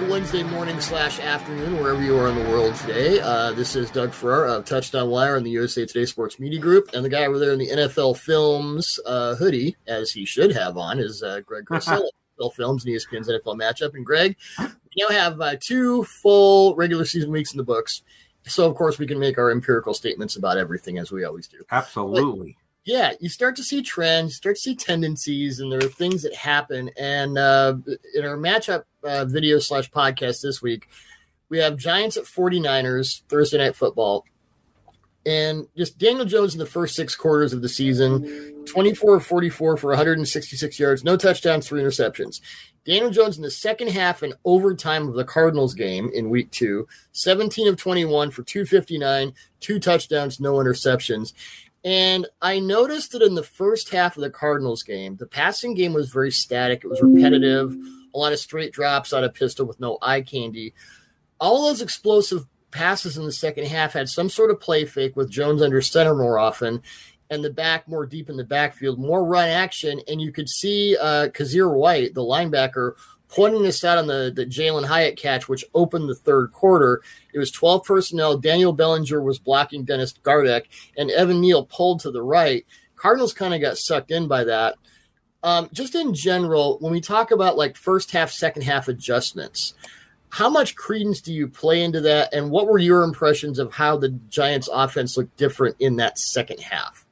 good Wednesday morning slash afternoon, wherever you are in the world today. Uh, this is Doug Farrar of Touchdown Wire in the USA Today Sports Media Group, and the guy over there in the NFL Films uh, hoodie, as he should have on, is uh, Greg Cosell, NFL Films and ESPN's NFL matchup. And Greg, we now have uh, two full regular season weeks in the books, so of course we can make our empirical statements about everything as we always do. Absolutely. But, yeah, you start to see trends, start to see tendencies, and there are things that happen. And uh, in our matchup uh, video slash podcast this week, we have Giants at 49ers Thursday night football. And just Daniel Jones in the first six quarters of the season 24 44 for 166 yards, no touchdowns, three interceptions. Daniel Jones in the second half and overtime of the Cardinals game in week two 17 of 21 for 259, two touchdowns, no interceptions. And I noticed that in the first half of the Cardinals game, the passing game was very static. It was repetitive, a lot of straight drops out of pistol with no eye candy. All those explosive passes in the second half had some sort of play fake with Jones under center more often and the back more deep in the backfield, more run action. And you could see uh, Kyzir White, the linebacker, pointing this out on the, the Jalin Hyatt catch, which opened the third quarter. It was 12 personnel. Daniel Bellinger was blocking Dennis Gardeck, and Evan Neal pulled to the right. Cardinals kind of got sucked in by that. Um, just in general, when we talk about like first half, second half adjustments, how much credence do you play into that? And what were your impressions of how the Giants offense looked different in that second half?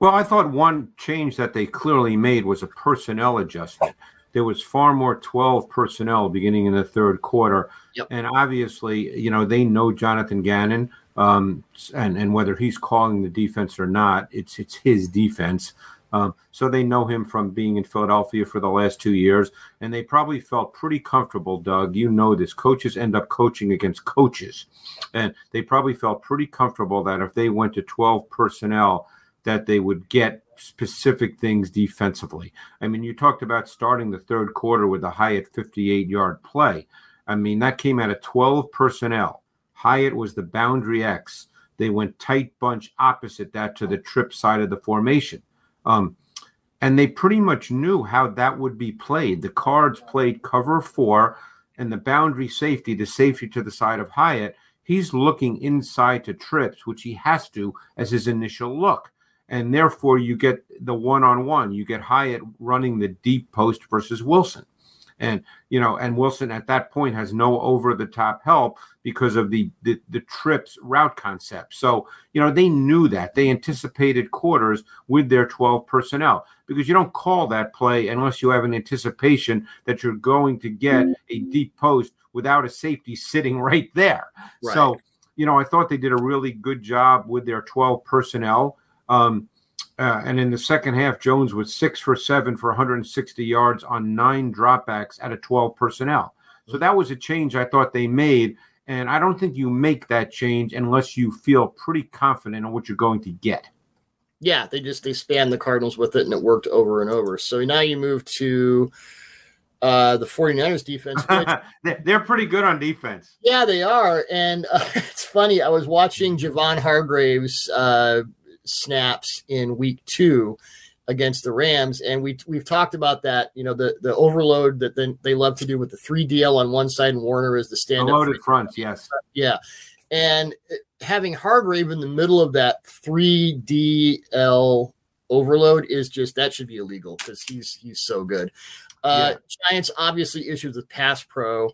Well, I thought one change that they clearly made was a personnel adjustment there was far more 12 personnel beginning in the third quarter. Yep. And obviously, you know, they know Jonathan Gannon. Um, and, and whether he's calling the defense or not, it's it's his defense. Um, so they know him from being in Philadelphia for the last two years, and they probably felt pretty comfortable. Doug, you know this. Coaches end up coaching against coaches, and they probably felt pretty comfortable that if they went to 12 personnel, that they would get specific things defensively. I mean, you talked about starting the third quarter with a Hyatt 58 yard play. I mean, that came out of 12 personnel. Hyatt was the boundary X. They went tight bunch opposite that to the trip side of the formation. Um, and they pretty much knew how that would be played. The cards played cover four and the boundary safety, the safety to the side of Hyatt. He's looking inside to trips, which he has to as his initial look and therefore you get the one-on-one. You get Hyatt running the deep post versus Wilson, and you know, and Wilson at that point has no over-the-top help because of the, the the trips route concept. So you know they knew that they anticipated quarters with their 12 personnel because you don't call that play unless you have an anticipation that you're going to get mm-hmm. a deep post without a safety sitting right there. Right. So you know, I thought they did a really good job with their 12 personnel. Um, uh, and in the second half, Jones was six for seven for 160 yards on nine dropbacks out of 12 personnel. So that was a change I thought they made. And I don't think you make that change unless you feel pretty confident in what you're going to get. Yeah, they just they spanned the Cardinals with it and it worked over and over. So now you move to uh, the 49ers defense. Which, They're pretty good on defense. Yeah, they are. And uh, it's funny. I was watching Javon Hargrave's uh, snaps in week two against the Rams, and we we've talked about that. You know, the the overload that then they love to do with the three DL on one side and Warner is the stand up loaded front. Yes, yeah, and having Hargrave in the middle of that three DL overload is just that should be illegal because he's he's so good. Uh, yeah. Giants obviously issues with pass pro.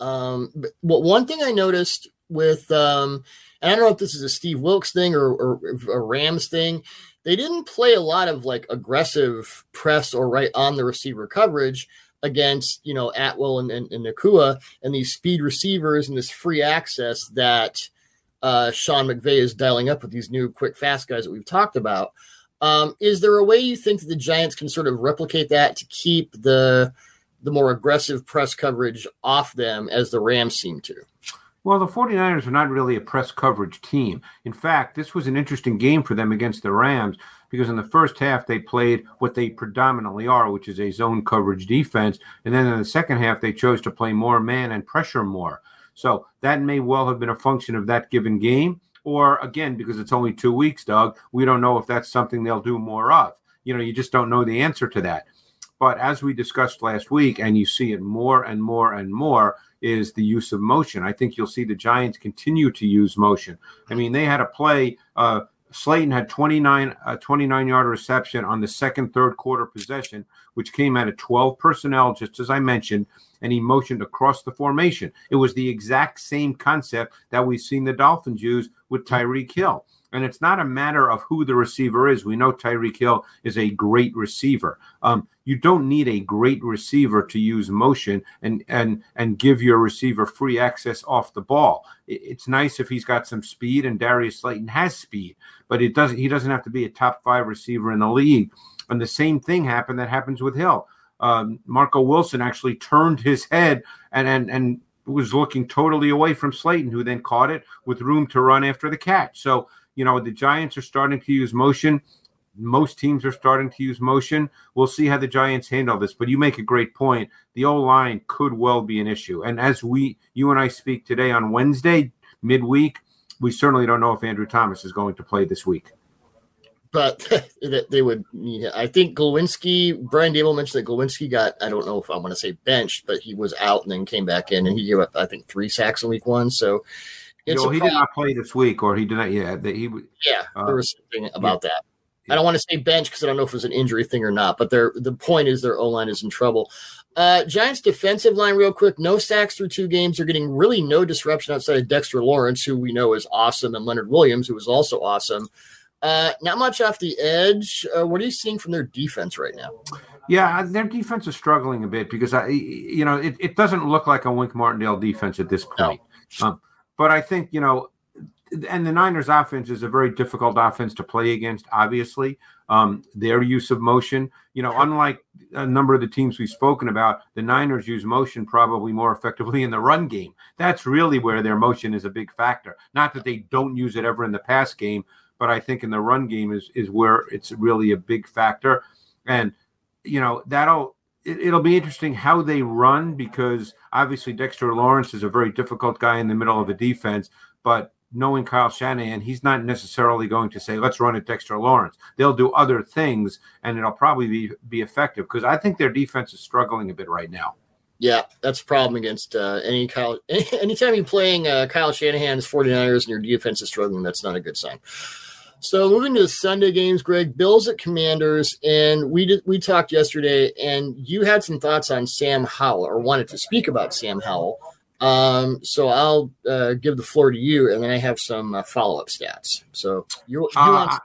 Um, but one thing I noticed with um, and I don't know if this is a Steve Wilks thing or, or, a Rams thing. They didn't play a lot of like aggressive press or right on the receiver coverage against you know Atwell and, and, and Nacua and these speed receivers and this free access that uh, Sean McVay is dialing up with these new quick fast guys that we've talked about. Um, is there a way you think that the Giants can sort of replicate that to keep the the more aggressive press coverage off them as the Rams seem to? Well, the 49ers are not really a press coverage team. In fact, this was an interesting game for them against the Rams because in the first half they played what they predominantly are, which is a zone coverage defense. And then in the second half, they chose to play more man and pressure more. So that may well have been a function of that given game. Or again, because it's only two weeks, Doug, we don't know if that's something they'll do more of. You know, you just don't know the answer to that. But as we discussed last week, and you see it more and more and more, is the use of motion. I think you'll see the Giants continue to use motion. I mean, they had a play. Uh, Slayton had 29 a 29 yard reception on the second third quarter possession, which came out of 12 personnel, just as I mentioned, and he motioned across the formation. It was the exact same concept that we've seen the Dolphins use with Tyreek Hill. And it's not a matter of who the receiver is. We know Tyreek Hill is a great receiver. Um, you don't need a great receiver to use motion and and and give your receiver free access off the ball. It's nice if he's got some speed, and Darius Slayton has speed, but it doesn't. He doesn't have to be a top five receiver in the league. And the same thing happened that happens with Hill. Um, Marco Wilson actually turned his head and and and was looking totally away from Slayton, who then caught it with room to run after the catch. So you know, the Giants are starting to use motion. Most teams are starting to use motion. We'll see how the Giants handle this. But you make a great point. The O line could well be an issue. And as we, you and I speak today on Wednesday, midweek, we certainly don't know if Andrew Thomas is going to play this week. But they would, I think Glowinski, Brian Daboll mentioned that Glowinski got, I don't know if I want to say benched, but he was out and then came back in and he gave up, I think, three sacks in week one. So it's no, he did not play this week, or he did not. Yeah, that he. Yeah, uh, there was something about yeah. that. I don't want to say bench because I don't know if it was an injury thing or not. But their the point is their O line is in trouble. Uh, Giants defensive line, real quick. No sacks through two games. They're getting really no disruption outside of Dexter Lawrence, who we know is awesome, and Leonard Williams, who is also awesome. Uh, not much off the edge. Uh, what are you seeing from their defense right now? Yeah, their defense is struggling a bit because I, you know, it, it doesn't look like a Wink Martindale defense at this point. No. Um, but I think, you know, and the Niners offense is a very difficult offense to play against, obviously. Um, their use of motion, you know, unlike a number of the teams we've spoken about, the Niners use motion probably more effectively in the run game. That's really where their motion is a big factor. Not that they don't use it ever in the pass game, but I think in the run game is is where it's really a big factor. And you know, that'll it, will be interesting how they run because obviously Dexter Lawrence is a very difficult guy in the middle of a defense, but knowing Kyle Shanahan, he's not necessarily going to say, let's run at Dexter Lawrence. They'll do other things and it'll probably be, be effective because I think their defense is struggling a bit right now. Yeah, that's a problem against uh, any Kyle. Anytime you're playing uh, Kyle Shanahan's 49ers and your defense is struggling, that's not a good sign. So moving to the Sunday games, Greg, Bills at Commanders, and we did we talked yesterday, and you had some thoughts on Sam Howell or wanted to speak about Sam Howell. Um, so I'll uh, give the floor to you, and then I have some uh, follow up stats. So you, you uh, want.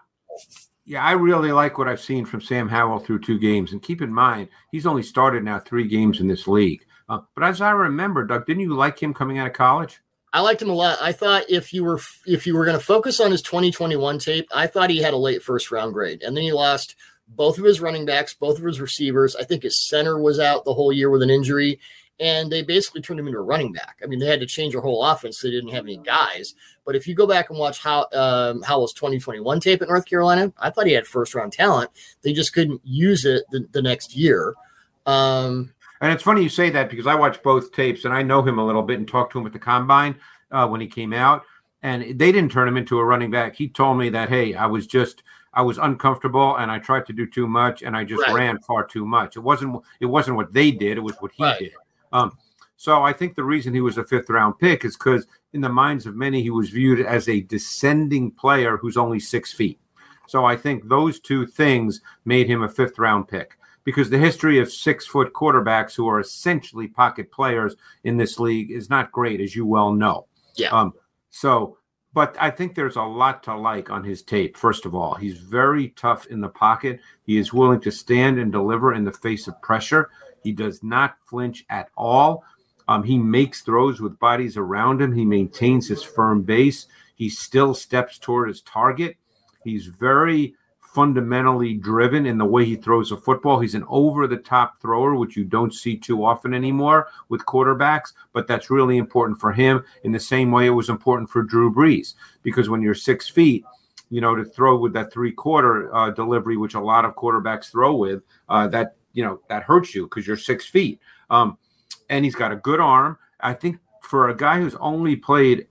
Yeah, I really like what I've seen from Sam Howell through two games. And keep in mind, he's only started now three games in this league. Uh, but as I remember, Doug, didn't you like him coming out of college? I liked him a lot. I thought if you were if you were going to focus on his 2021 tape, I thought he had a late first round grade, and then he lost both of his running backs, both of his receivers. I think his center was out the whole year with an injury, and they basically turned him into a running back. I mean, they had to change their whole offense; so they didn't have any guys. But if you go back and watch how um, Howell's 2021 tape at North Carolina, I thought he had first round talent. They just couldn't use it the, the next year. Um, and it's funny you say that because I watched both tapes and I know him a little bit and talked to him at the combine uh, when he came out. And they didn't turn him into a running back. He told me that, hey, I was just I was uncomfortable and I tried to do too much and I just right. ran far too much. It wasn't it wasn't what they did, it was what he right. did. Um, so I think the reason he was a fifth round pick is because in the minds of many he was viewed as a descending player who's only six feet. So I think those two things made him a fifth round pick because the history of six foot quarterbacks who are essentially pocket players in this league is not great, as you well know. Yeah. Um, so, but I think there's a lot to like on his tape. First of all, he's very tough in the pocket. He is willing to stand and deliver in the face of pressure. He does not flinch at all. Um, he makes throws with bodies around him. He maintains his firm base. He still steps toward his target. He's very fundamentally driven in the way he throws a football. He's an over the top thrower, which you don't see too often anymore with quarterbacks, but that's really important for him in the same way it was important for Drew Brees. Because when you're six feet, you know, to throw with that three quarter uh, delivery, which a lot of quarterbacks throw with, uh, that, you know, that hurts you because you're six feet. Um, and he's got a good arm. I think for a guy who's only played,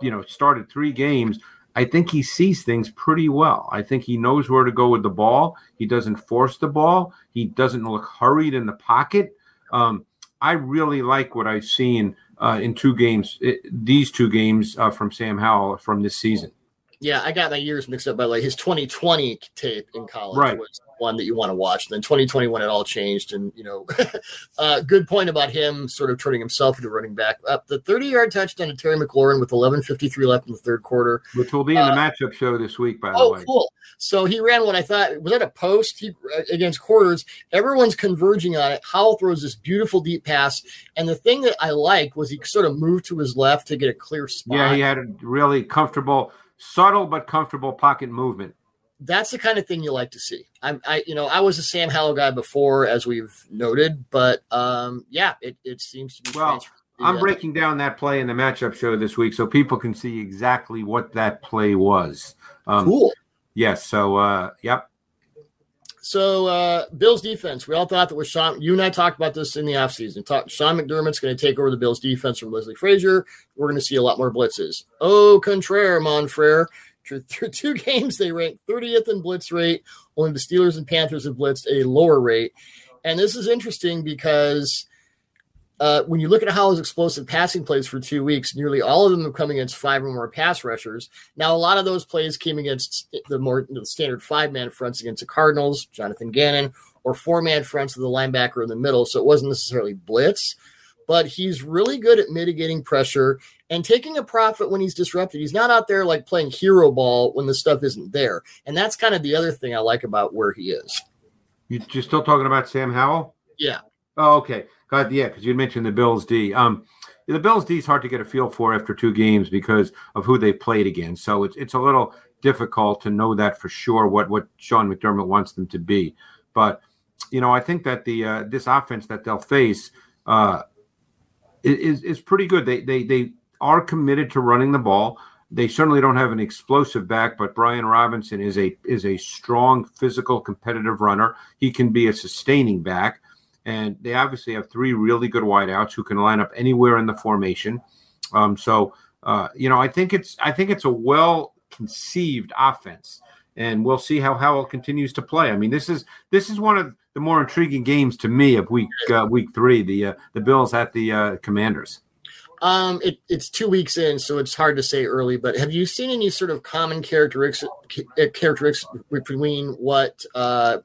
you know, started three games, I think he sees things pretty well. I think he knows where to go with the ball. He doesn't force the ball. He doesn't look hurried in the pocket. Um, I really like what I've seen uh, in two games, it, these two games uh, from Sam Howell from this season. Yeah, I got my years mixed up by like his 2020 tape in college right. was one that you want to watch. Then 2021 it all changed, and you know, uh, good point about him sort of turning himself into running back. Up the 30 yard touchdown to Terry McLaurin with 11:53 left in the third quarter, which will be in the uh, matchup show this week. By oh, the way, Oh, cool. So he ran what I thought was that a post he, uh, against quarters. Everyone's converging on it. Howell throws this beautiful deep pass, and the thing that I like was he sort of moved to his left to get a clear spot. Yeah, he had a really comfortable, subtle but comfortable pocket movement that's the kind of thing you like to see. I'm, I, you know, I was a Sam Howell guy before, as we've noted, but um, yeah, it, it seems to be. Well, I'm breaking down that play in the matchup show this week, so people can see exactly what that play was. Um, cool. Yes. So, uh, yep. So, uh, Bills defense, we all thought that was Sean. You and I talked about this in the offseason. Talk, Sean McDermott's going to take over the Bills defense from Leslie Frazier. We're going to see a lot more blitzes. Oh, contraire, Monfrere. Through two games, they ranked 30th in blitz rate. Only the Steelers and Panthers have blitzed a lower rate. And this is interesting because uh, when you look at Howell's explosive passing plays for two weeks, nearly all of them have come against five or more pass rushers. Now, a lot of those plays came against the more the standard five man fronts against the Cardinals, Jonathan Gannon, or four man fronts with the linebacker in the middle. So it wasn't necessarily blitz but he's really good at mitigating pressure and taking a profit when he's disrupted. He's not out there like playing hero ball when the stuff isn't there. And that's kind of the other thing I like about where he is. You, are still talking about Sam Howell? Yeah. Oh, okay. God, yeah, because you mentioned the Bills D. Um, the Bills D is hard to get a feel for after two games because of who they played against. So it's it's a little difficult to know that for sure what what Sean McDermott wants them to be. But you know, I think that the uh, this offense that they'll face. Uh, is is pretty good. They they they are committed to running the ball. They certainly don't have an explosive back, but Brian Robinson is a is a strong, physical, competitive runner. He can be a sustaining back, and they obviously have three really good wideouts who can line up anywhere in the formation. Um, so uh, you know, I think it's I think it's a well conceived offense, and we'll see how Howell continues to play. I mean, this is this is one of the more intriguing games to me of week uh, week three. The uh, the Bills at the uh, Commanders. Um, it, it's two weeks in, so it's hard to say early. But have you seen any sort of common characteristics uh, characteristics between what uh,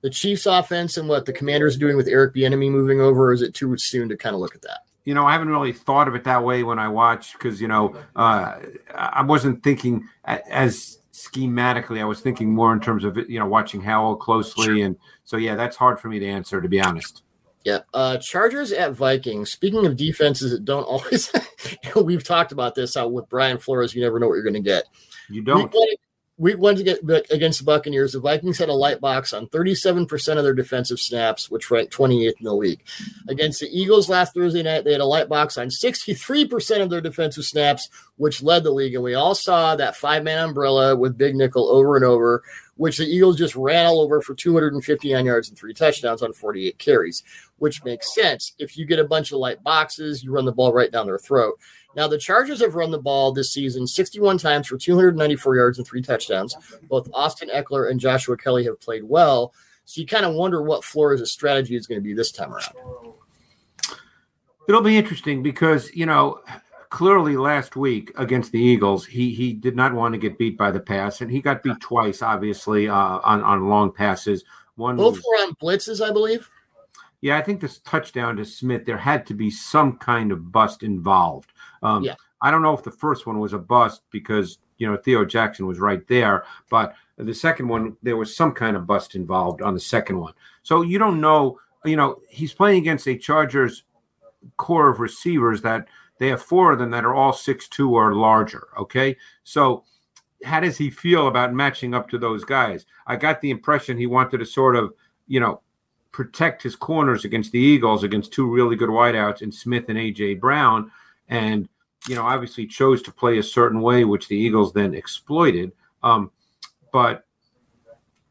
the Chiefs' offense and what the Commanders are doing with Eric Bieniemy moving over? Or is it too soon to kind of look at that? you know, I haven't really thought of it that way when I watch because you know uh, I wasn't thinking as schematically. I was thinking more in terms of you know watching Howell closely, and so yeah, that's hard for me to answer to be honest. Yeah, uh, Chargers at Vikings. Speaking of defenses that don't always, we've talked about this how with Brian Flores, you never know what you're going to get. You don't. Week one to get against the Buccaneers, the Vikings had a light box on 37% of their defensive snaps, which ranked 28th in the league. Against the Eagles last Thursday night, they had a light box on 63% of their defensive snaps, which led the league. And we all saw that five man umbrella with Big Nickel over and over, which the Eagles just ran all over for 259 yards and three touchdowns on 48 carries, which makes sense. If you get a bunch of light boxes, you run the ball right down their throat. Now, the Chargers have run the ball this season 61 times for 294 yards and three touchdowns. Both Austin Ekeler and Joshua Kelley have played well. So you kind of wonder what Flores' strategy is going to be this time around. It'll be interesting because, you know, clearly last week against the Eagles, he he did not want to get beat by the pass, and he got beat twice, obviously, uh, on, on long passes. One Both was, were on blitzes, I believe. Yeah, I think this touchdown to Smith, there had to be some kind of bust involved. Um, yeah. I don't know if the first one was a bust because you know Theo Jackson was right there, but the second one there was some kind of bust involved on the second one. So you don't know. You know he's playing against a Chargers core of receivers that they have four of them that are all six two or larger. Okay, so how does he feel about matching up to those guys? I got the impression he wanted to sort of you know protect his corners against the Eagles against two really good wideouts in Smith and AJ Brown and you know, obviously chose to play a certain way, which the Eagles then exploited. Um, but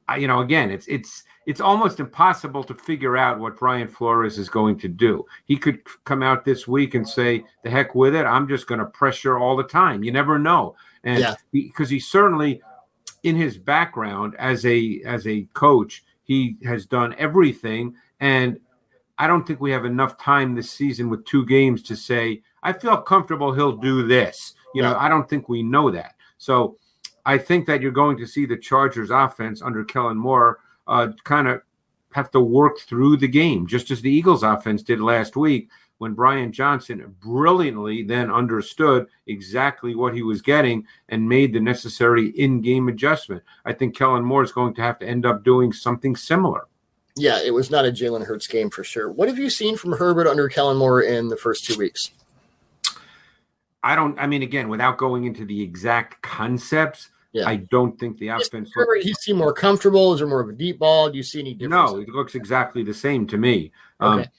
I, you know, again, it's it's it's almost impossible to figure out what Brian Flores is going to do. He could come out this week and say, "The heck with it! I'm just going to pressure all the time." You never know. and yeah. because he, he certainly, in his background as a as a coach, he has done everything, and I don't think we have enough time this season with two games to say I feel comfortable he'll do this. You know, I don't think we know that. So I think that you're going to see the Chargers offense under Kellen Moore uh, kind of have to work through the game, just as the Eagles offense did last week when Brian Johnson brilliantly then understood exactly what he was getting and made the necessary in game adjustment. I think Kellen Moore is going to have to end up doing something similar. Yeah, it was not a Jalen Hurts game for sure. What have you seen from Herbert under Kellen Moore in the first two weeks? I don't, I mean, again, without going into the exact concepts, yeah. I don't think the offense. Herbert, he seem more comfortable. Is there more of a deep ball? Do you see any difference? No, it looks exactly the same to me. Um, okay.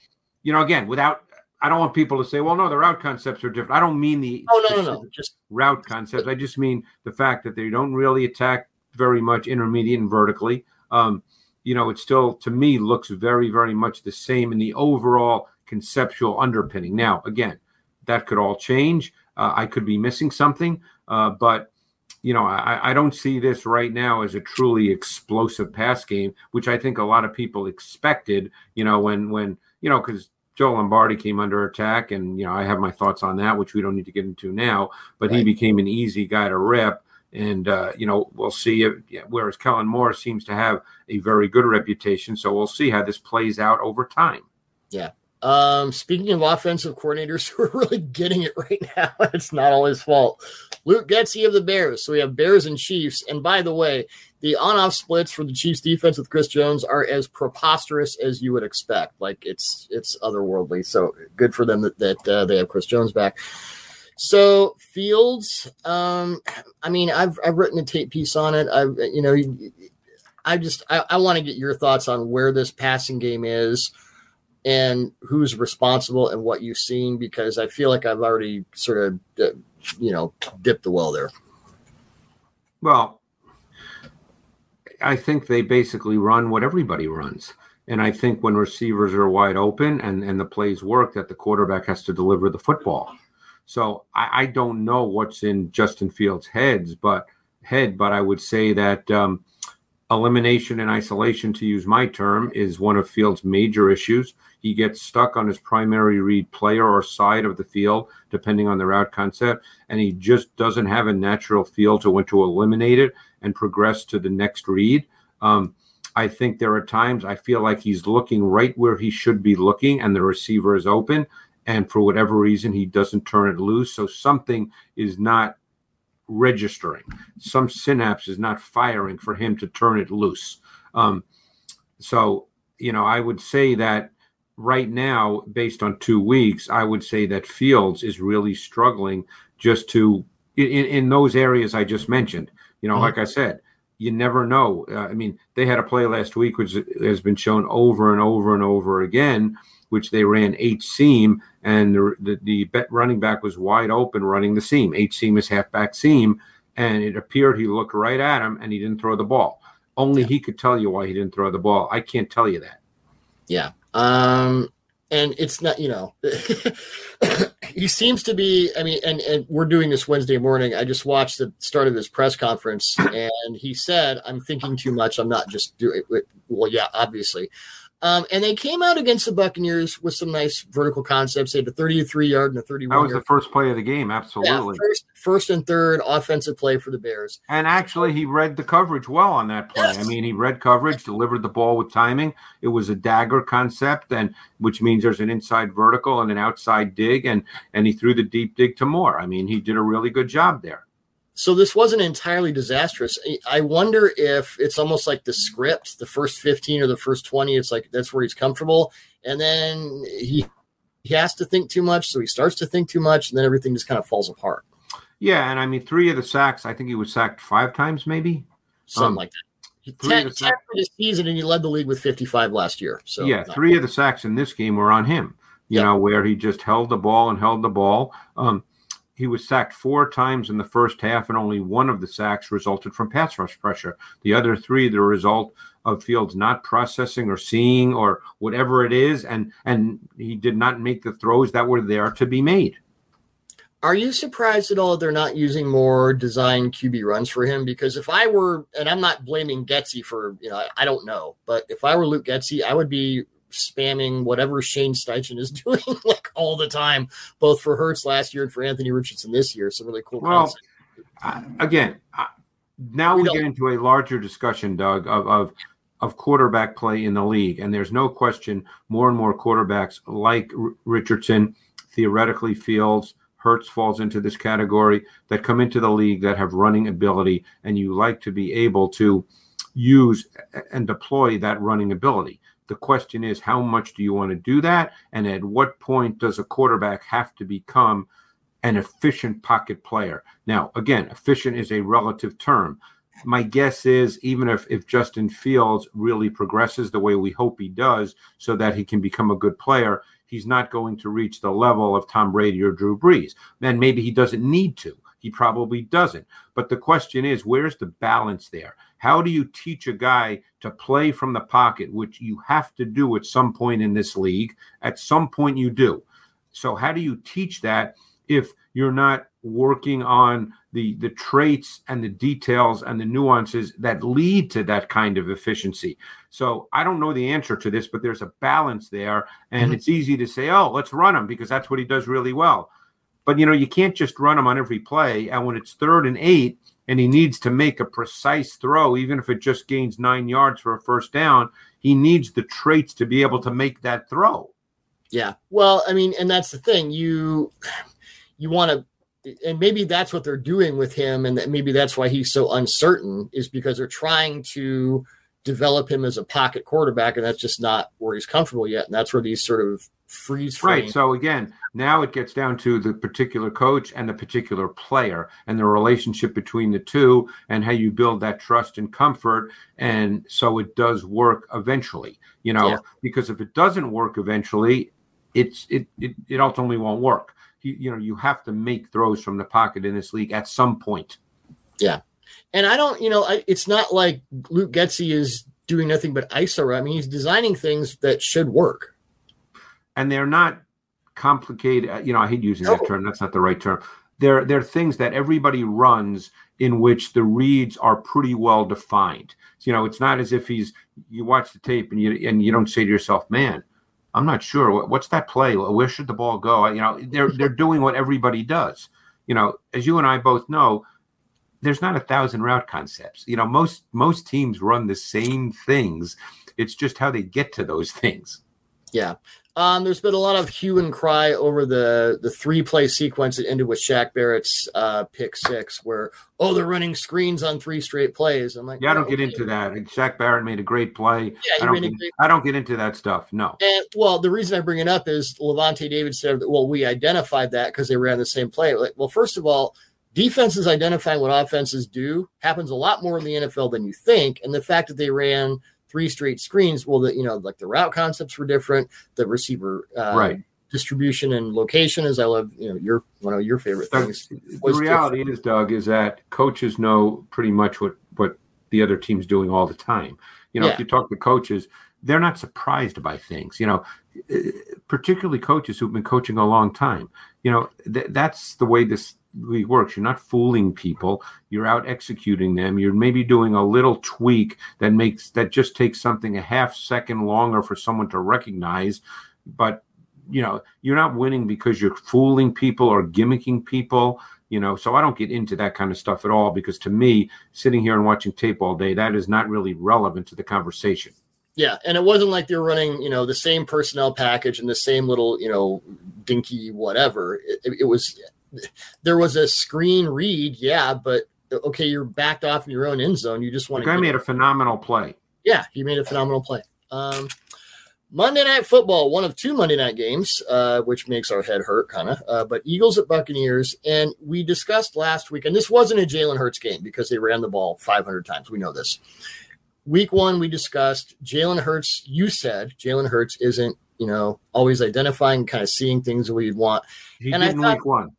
You know, again, without I don't want people to say, well, no, the route concepts are different. I don't mean the oh, no, no, no. just route concepts. I just mean the fact that they don't really attack very much intermediate and vertically. Um, you know, it still to me looks very, very much the same in the overall conceptual underpinning. Now, again, that could all change. Uh, I could be missing something, uh, but you know, I, I, don't see this right now as a truly explosive pass game, which I think a lot of people expected. You know, when when you know, because Joe Lombardi came under attack, and you know I have my thoughts on that, which we don't need to get into now. But right. he became an easy guy to rip, and uh, you know we'll see. If, whereas Kellen Moore seems to have a very good reputation, so we'll see how this plays out over time. Yeah. Um, speaking of offensive coordinators who are really getting it right now, it's not all his fault. Luke Getsy of the Bears. So we have Bears and Chiefs. And by the way, the on-off splits for the Chiefs defense with Chris Jones are as preposterous as you would expect. Like it's it's otherworldly. So good for them that, that uh, they have Chris Jones back. So Fields, um, I mean, I've I've written a tape piece on it. I you know, I just I, I want to get your thoughts on where this passing game is and who's responsible and what you've seen because I feel like I've already sort of uh, you know dipped the well there. Well, I think they basically run what everybody runs. And I think when receivers are wide open and, and the plays work, that the quarterback has to deliver the football. So I, I don't know what's in Justin Fields' heads, but head, but I would say that um, elimination and isolation, to use my term, is one of Fields' major issues. He gets stuck on his primary read player or side of the field, depending on the route concept, and he just doesn't have a natural feel to when to eliminate it and progress to the next read. Um, I think there are times I feel like he's looking right where he should be looking, and the receiver is open. And for whatever reason, he doesn't turn it loose. So something is not registering. Some synapse is not firing for him to turn it loose. Um, so, you know, I would say that right now, based on two weeks, I would say that Fields is really struggling just to in, in those areas I just mentioned. You know, mm-hmm. like I said, you never know. Uh, I mean, they had a play last week, which has been shown over and over and over again, which they ran H seam, and the, the, the running back was wide open running the seam. H seam is halfback seam, and it appeared he looked right at him and he didn't throw the ball. Only yeah. he could tell you why he didn't throw the ball. I can't tell you that. Yeah. Um, and it's not, you know, he seems to be. I mean, and and we're doing this Wednesday morning. I just watched the start of his press conference, and he said, "I'm thinking too much. I'm not just doing." Well, yeah, obviously. Um, and they came out against the Buccaneers with some nice vertical concepts. They had a 33 yard and a 31. That was the first play of the game. Absolutely. Yeah, first, first and third offensive play for the Bears. And actually, he read the coverage well on that play. Yes. I mean, he read coverage, delivered the ball with timing. It was a dagger concept, and which means there's an inside vertical and an outside dig, and and he threw the deep dig to Moore. I mean, he did a really good job there. So this wasn't entirely disastrous. I wonder if it's almost like the script, the first 15 or the first 20, it's like that's where he's comfortable. And then he he has to think too much, so he starts to think too much, and then everything just kind of falls apart. Yeah, and I mean three of the sacks, I think he was sacked five times, maybe. Something um, like that. Three 10, of the 10 for the season, and he led the league with 55 last year. So yeah, three bad. of the sacks in this game were on him. You yep. know, where he just held the ball and held the ball. Um, he was sacked four times in the first half, and only one of the sacks resulted from pass rush pressure. The other three, the result of Fields not processing or seeing or whatever it is, and and he did not make the throws that were there to be made. Are you surprised at all they're not using more design QB runs for him? Because if I were, and I'm not blaming Getsy for, you know, I don't know, but if I were Luke Getsy, I would be spamming whatever Shane Steichen is doing like all the time, both for Hurts last year and for Anthony Richardson this year. Some really cool. Well, uh, again, uh, now we, we get into a larger discussion, Doug, of, of of quarterback play in the league, and there's no question more and more quarterbacks like R- Richardson, theoretically Fields Hurts falls into this category that come into the league that have running ability, and you like to be able to use and deploy that running ability. The question is, how much do you want to do that? And at what point does a quarterback have to become an efficient pocket player? Now, again, efficient is a relative term. My guess is even if, if Justin Fields really progresses the way we hope he does, so that he can become a good player, he's not going to reach the level of Tom Brady or Drew Brees. Then maybe he doesn't need to. He probably doesn't. But the question is, where's the balance there? How do you teach a guy to play from the pocket, which you have to do at some point in this league? At some point, you do. So, how do you teach that if you're not working on the the traits and the details and the nuances that lead to that kind of efficiency. So I don't know the answer to this, but there's a balance there, and mm-hmm. it's easy to say, "Oh, let's run him because that's what he does really well." But you know, you can't just run him on every play. And when it's third and eight, and he needs to make a precise throw, even if it just gains nine yards for a first down, he needs the traits to be able to make that throw. Yeah. Well, I mean, and that's the thing. You you want to and maybe that's what they're doing with him and that maybe that's why he's so uncertain is because they're trying to develop him as a pocket quarterback and that's just not where he's comfortable yet. And that's where these sort of freeze right. so again now it gets down to the particular coach and the particular player and the relationship between the two and how you build that trust and comfort. And so it does work eventually you know yeah. because if it doesn't work eventually it's it, it it ultimately won't work. You, you know you have to make throws from the pocket in this league at some point. Yeah, and I don't, you know, I, it's not like Luke Getsy is doing nothing but ISO. I mean, he's designing things that should work, and they're not complicated. Uh, you know, I hate using no. that term. That's not the right term. They're they're things that everybody runs in which the reads are pretty well defined. So, you know, it's not as if he's you watch the tape and you and you don't say to yourself, "Man, I'm not sure. What's that play? Where should the ball go? You know, they're they're doing what everybody does. You know, as you and I both know, there's not a thousand route concepts. You know, most most teams run the same things. It's just how they get to those things. Yeah. Um, there's been a lot of hue and cry over the the three play sequence that ended with Shaq Barrett's uh, pick six, where oh they're running screens on three straight plays. I'm like, yeah, I don't get into that. Shaq Barrett made a great play. Yeah, I don't, get, great... I don't get into that stuff. No. And well, the reason I bring it up is Lavonte David said, well, we identified that because they ran the same play. Like, well, first of all, defenses identifying what offenses do happens a lot more in the NFL than you think, and the fact that they ran three straight screens. Well, the you know like the route concepts were different, the receiver uh, right distribution and location. As I love, you know, your one of your favorite things. The reality different. is, Doug, is that coaches know pretty much what what the other team's doing all the time. You know, yeah. if you talk to coaches, they're not surprised by things. You know, particularly coaches who've been coaching a long time. You know, th- that's the way this works. You're not fooling people. You're out executing them. You're maybe doing a little tweak that makes that just takes something a half second longer for someone to recognize. But you know, you're not winning because you're fooling people or gimmicking people. You know, so I don't get into that kind of stuff at all because to me, sitting here and watching tape all day, that is not really relevant to the conversation. Yeah, and it wasn't like they were running, you know, the same personnel package and the same little, you know, dinky whatever. It, it was there was a screen read, yeah, but okay, you're backed off in your own end zone. You just want to. guy made a phenomenal play. Yeah, he made a phenomenal play. Um, Monday Night Football, one of two Monday night games, uh, which makes our head hurt, kind of. Uh, but Eagles at Buccaneers, and we discussed last week, and this wasn't a Jalen Hurts game because they ran the ball 500 times. We know this. Week one, we discussed Jalen Hurts. You said Jalen Hurts isn't, you know, always identifying, kind of seeing things way you'd want. He and didn't I thought, week one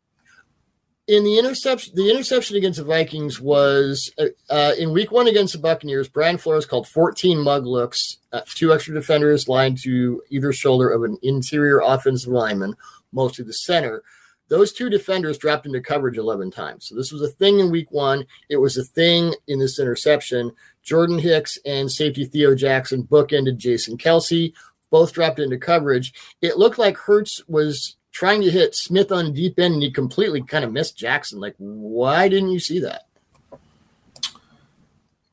in the interception, the interception against the Vikings was uh, uh, in week one against the Buccaneers. Brian Flores called 14 mug looks, uh, two extra defenders lined to either shoulder of an interior offensive lineman, mostly the center. those two defenders dropped into coverage 11 times. So this was a thing in week one. It was a thing in this interception. Jordan Hicks and safety Theo Jackson bookended Jason Kelce. Both dropped into coverage. It looked like Hurts was trying to hit Smith on deep end and he completely kind of missed Jackson. Like, why didn't you see that?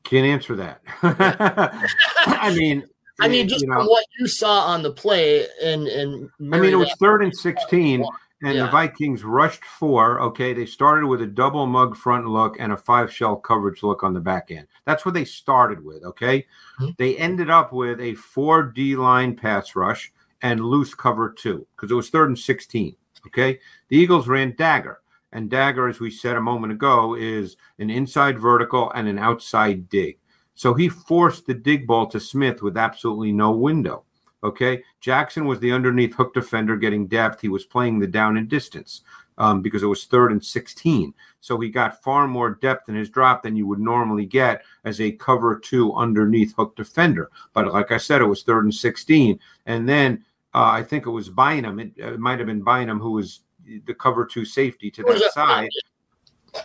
Can't answer that. I mean, I mean, just you know, from what you saw on the play, and and I mean, it was third and sixteen, and yeah. the Vikings rushed four. Okay, they started with a double mug front look and a five shell coverage look on the back end. That's what they started with. Okay, mm-hmm. they ended up with a four D line pass rush and loose cover two because it was third and sixteen. Okay, the Eagles ran dagger. And dagger, as we said a moment ago, is an inside vertical and an outside dig. So he forced the dig ball to Smith with absolutely no window. Okay. Jackson was the underneath hook defender getting depth. He was playing the down and distance um, because it was third and 16. So he got far more depth in his drop than you would normally get as a cover two underneath hook defender. But like I said, it was third and 16. And then uh, I think it was Bynum. It, it might have been Bynum who was the cover two safety to that side,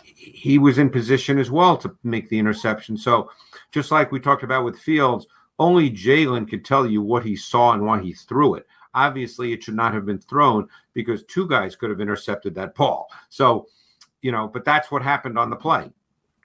he was in position as well to make the interception. So, just like we talked about with Fields, only Jalen could tell you what he saw and why he threw it. Obviously, it should not have been thrown because two guys could have intercepted that ball. So, you know, but that's what happened on the play.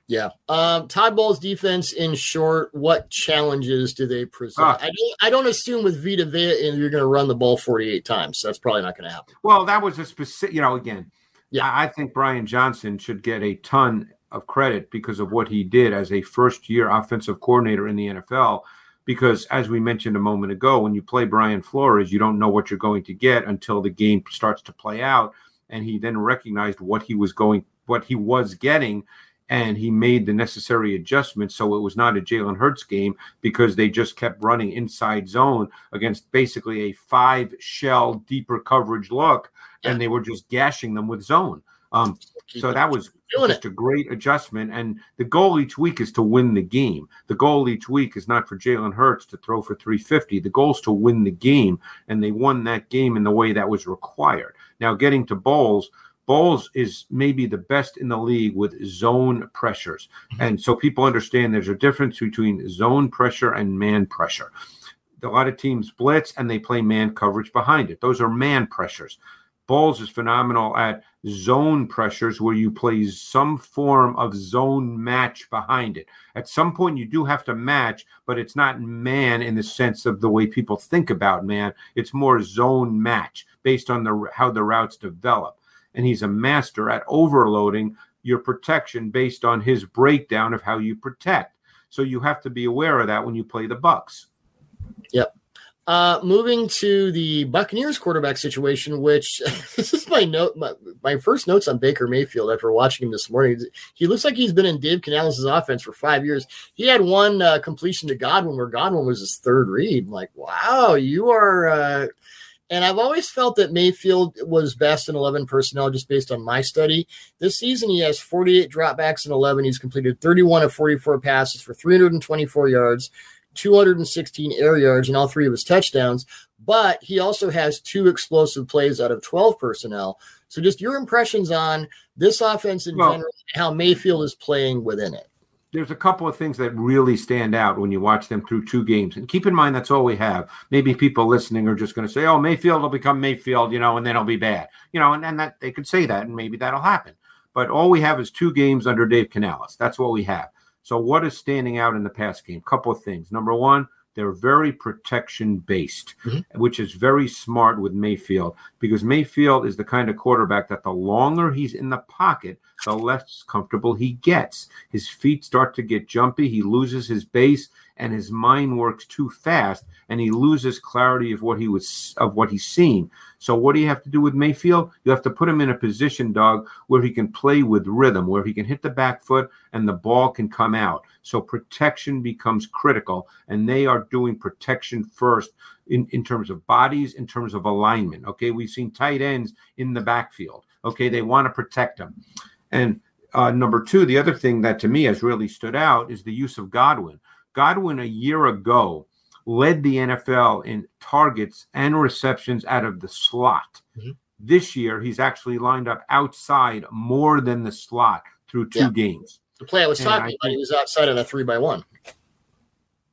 Yeah. Um, Todd Bowles' defense, in short, what challenges do they present? Uh, I, don't, I don't assume with Vita Vea you're going to run the ball 48 times. So that's probably not going to happen. Well, that was a specific, you know, again, yeah. I, I think Brian Johnson should get a ton of credit because of what he did as a first year offensive coordinator in the NFL. Because as we mentioned a moment ago, when you play Brian Flores, you don't know what you're going to get until the game starts to play out. And he then recognized what he was going, what he was getting and he made the necessary adjustments so it was not a Jalen Hurts game because they just kept running inside zone against basically a five shell deeper coverage look, yeah. and they were just gashing them with zone. Um, so that was just a great adjustment. And the goal each week is to win the game. The goal each week is not for Jalen Hurts to throw for 350. The goal is to win the game, and they won that game in the way that was required. Now, getting to Bowles – Bowles is maybe the best in the league with zone pressures. Mm-hmm. And so people understand there's a difference between zone pressure and man pressure. A lot of teams blitz and they play man coverage behind it. Those are man pressures. Bowles is phenomenal at zone pressures where you play some form of zone match behind it. At some point, you do have to match, but it's not man in the sense of the way people think about man. It's more zone match based on the how the routes develop and he's a master at overloading your protection based on his breakdown of how you protect. So you have to be aware of that when you play the Bucks. Yep. Uh, moving to the Buccaneers quarterback situation, which this is my note, my, my, first notes on Baker Mayfield after watching him this morning. He looks like he's been in Dave Canales' offense for five years. He had one uh, completion to Godwin where Godwin was his third read. I'm like, wow, you are uh, and I've always felt that Mayfield was best in 11 personnel just based on my study. This season, he has 48 dropbacks in 11. He's completed 31 of 44 passes for 324 yards, 216 air yards, and all three of his touchdowns. But he also has two explosive plays out of 12 personnel. So, just your impressions on this offense in well, general, how Mayfield is playing within it there's a couple of things that really stand out when you watch them through two games. And keep in mind that's all we have. Maybe people listening are just going to say, "Oh, Mayfield will become Mayfield," you know, and then it'll be bad, you know, and, and that they could say that, and maybe that'll happen. But all we have is two games under Dave Canales. That's what we have. So what is standing out in the past game? Couple of things. Number one, they're very protection based, mm-hmm. which is very smart with Mayfield because Mayfield is the kind of quarterback that the longer he's in the pocket, the less comfortable he gets. His feet start to get jumpy. He loses his base and his mind works too fast and he loses clarity of what he was of what he's seen. So what do you have to do with Mayfield? You have to put him in a position, Doug, where he can play with rhythm, where he can hit the back foot and the ball can come out. So protection becomes critical, and they are doing protection first in, in terms of bodies, in terms of alignment. Okay, we've seen tight ends in the backfield. Okay, they want to protect them. And uh, number two, the other thing that to me has really stood out is the use of Godwin. Godwin a year ago led the NFL in targets and receptions out of the slot. Mm-hmm. This year, he's actually lined up outside more than the slot through two yeah. games. The play I was and talking I about, think, he was outside of a three by one.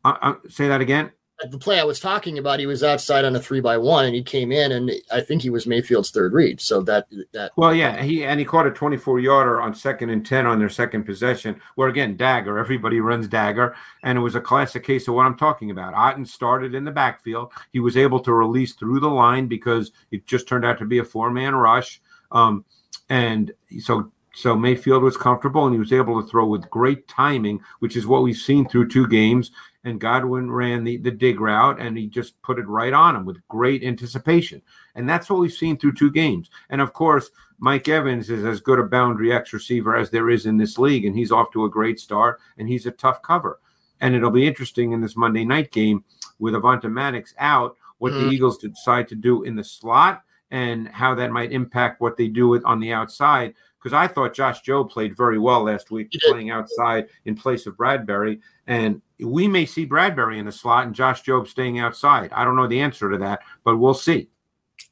Uh, uh, say that again the play I was talking about, he was outside on a three by one, and he came in, and I think he was Mayfield's third read. So that that well, yeah, he and he caught a twenty four yarder on second and ten on their second possession. Where again, dagger, everybody runs dagger, and it was a classic case of what I'm talking about. Otton started in the backfield. He was able to release through the line because it just turned out to be a four man rush, um, and so so Mayfield was comfortable and he was able to throw with great timing, which is what we've seen through two games and Godwin ran the, the dig route and he just put it right on him with great anticipation. And that's what we've seen through two games. And of course, Mike Evans is as good a boundary X receiver as there is in this league, and he's off to a great start and he's a tough cover. And it'll be interesting in this Monday night game with Avonte Maddox out, what mm-hmm. the Eagles decide to do in the slot and how that might impact what they do with on the outside because I thought Josh Jobe played very well last week, playing outside in place of Bradberry. And we may see Bradberry in the slot and Josh Jobe staying outside. I don't know the answer to that, but we'll see.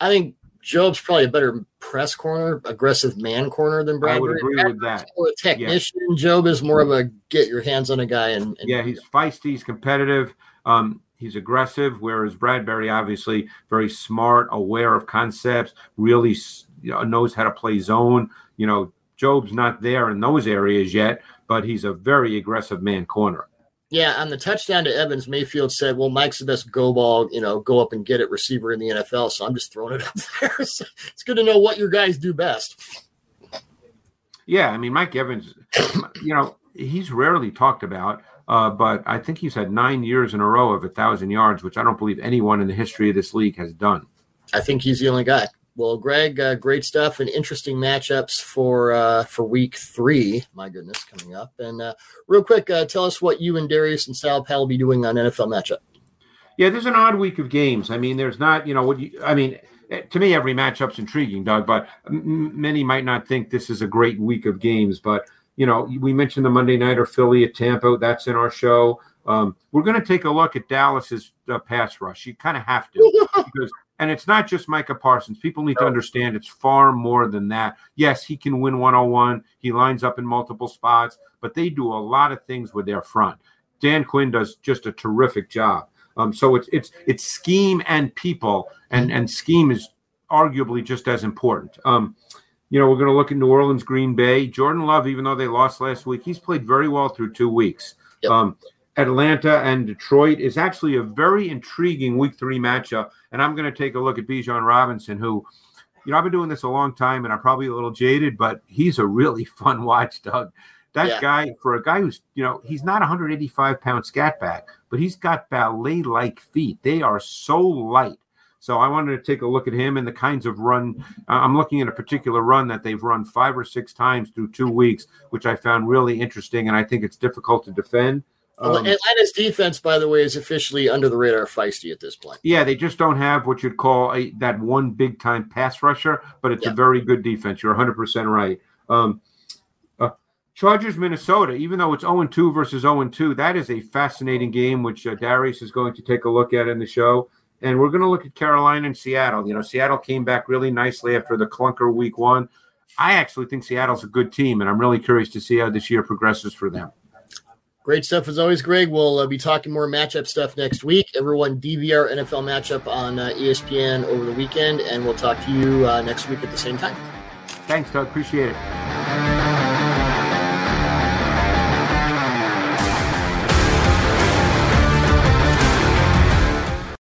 I think Jobe's probably a better press corner, aggressive man corner than Bradberry. I would agree with that. More a technician. Yeah. Jobe is more of a get your hands on a guy and, and yeah, he's feisty, he's competitive. Um, he's aggressive, whereas Bradberry obviously very smart, aware of concepts, really knows how to play zone you know, Jobe's not there in those areas yet, but he's a very aggressive man corner. Yeah, on the touchdown to Evans, Mayfield said, "Well, Mike's the best go ball, you know, go up and get it receiver in the NFL." So I'm just throwing it up there. So it's good to know what your guys do best. Yeah, I mean, Mike Evans, you know, he's rarely talked about, uh, but I think he's had nine years in a row of a thousand yards, which I don't believe anyone in the history of this league has done. I think he's the only guy. Well, Greg, uh, great stuff and interesting matchups for uh, for week three. My goodness, coming up. And uh, real quick, uh, tell us what you and Darius and Sal Pal will be doing on NFL matchup. Yeah, there's an odd week of games. I mean, there's not, you know, what you. I mean, eh, to me, every matchup's intriguing, Doug. But m- many might not think this is a great week of games. But you know, we mentioned the Monday night or Philly at Tampa. That's in our show. Um, we're going to take a look at Dallas's uh, pass rush. You kind of have to because and it's not just Micah Parsons. People need to understand it's far more than that. Yes, he can win 101. He lines up in multiple spots, but they do a lot of things with their front. Dan Quinn does just a terrific job. Um, so it's it's it's scheme and people, and and scheme is arguably just as important. Um, you know, we're going to look at New Orleans, Green Bay. Jordan Love, even though they lost last week, he's played very well through two weeks. Yep. Um, Atlanta and Detroit is actually a very intriguing week three matchup. And I'm going to take a look at Bijan Robinson, who, you know, I've been doing this a long time and I'm probably a little jaded, but he's a really fun watch, Doug. That yeah. guy, for a guy who's, you know, he's not 185 pound scat back, but he's got ballet like feet. They are so light. So I wanted to take a look at him and the kinds of run. Uh, I'm looking at a particular run that they've run five or six times through two weeks, which I found really interesting. And I think it's difficult to defend. Um, Atlanta's defense, by the way, is officially under the radar feisty at this point. Yeah, they just don't have what you'd call a that one big time pass rusher, but it's yeah. a very good defense. You're 100 percent right. Um, uh, Chargers, Minnesota. Even though it's 0 2 versus 0 2, that is a fascinating game, which uh, Darius is going to take a look at in the show. And we're going to look at Carolina and Seattle. You know, Seattle came back really nicely after the clunker week one. I actually think Seattle's a good team, and I'm really curious to see how this year progresses for them. Great stuff as always, Greg. We'll uh, be talking more matchup stuff next week. Everyone, DVR NFL matchup on uh, ESPN over the weekend, and we'll talk to you uh, next week at the same time. Thanks, Doug. Appreciate it.